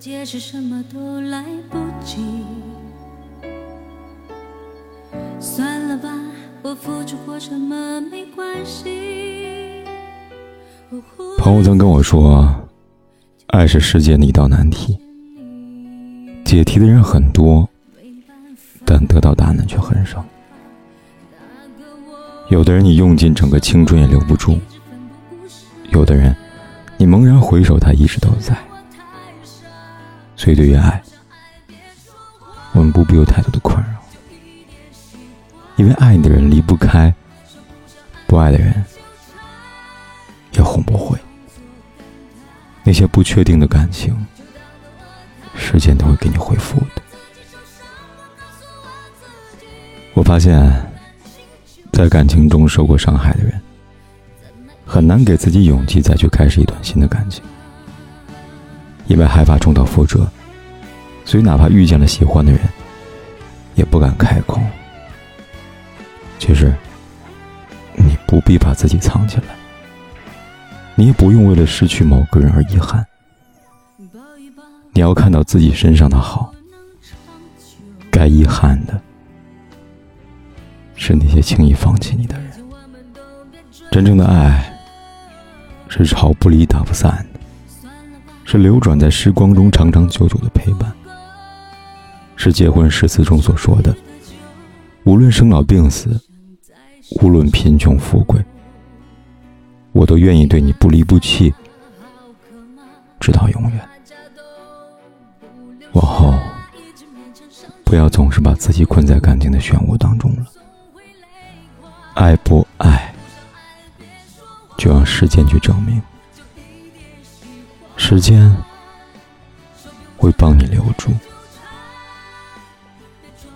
解释什么都来不及，算了吧，我付出过什么没关系。朋友曾跟我说，爱是世界的一道难题，解题的人很多，但得到答案却很少。有的人你用尽整个青春也留不住，有的人你猛然回首，他一直都在。所以，对于爱，我们不必有太多的困扰，因为爱你的人离不开，不爱的人也哄不会。那些不确定的感情，时间都会给你回复的。我发现，在感情中受过伤害的人，很难给自己勇气再去开始一段新的感情。因为害怕重蹈覆辙，所以哪怕遇见了喜欢的人，也不敢开口。其实，你不必把自己藏起来，你也不用为了失去某个人而遗憾。你要看到自己身上的好，该遗憾的是那些轻易放弃你的人。真正的爱，是吵不离、打不散。是流转在时光中长长久久的陪伴，是结婚誓词中所说的：无论生老病死，无论贫穷富贵，我都愿意对你不离不弃，直到永远。往后，不要总是把自己困在感情的漩涡当中了。爱不爱，就让时间去证明。时间会帮你留住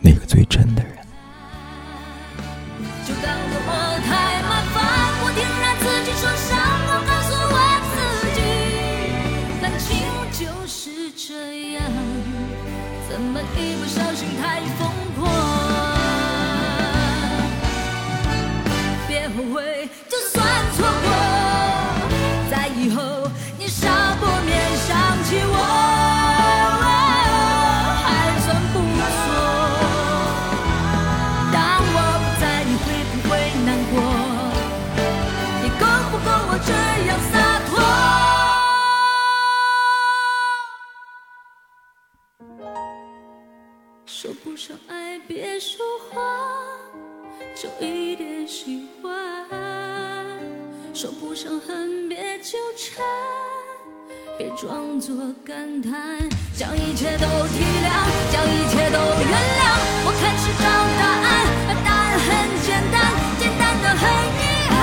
那个最真的人。说不上爱，别说谎，就一点喜欢；说不上恨，别纠缠，别装作感叹，将一切都体谅，将一切都原谅。我开始找答案，答案很简单，简单的很遗憾。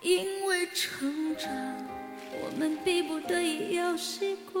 因为成长，我们逼不得已要习惯。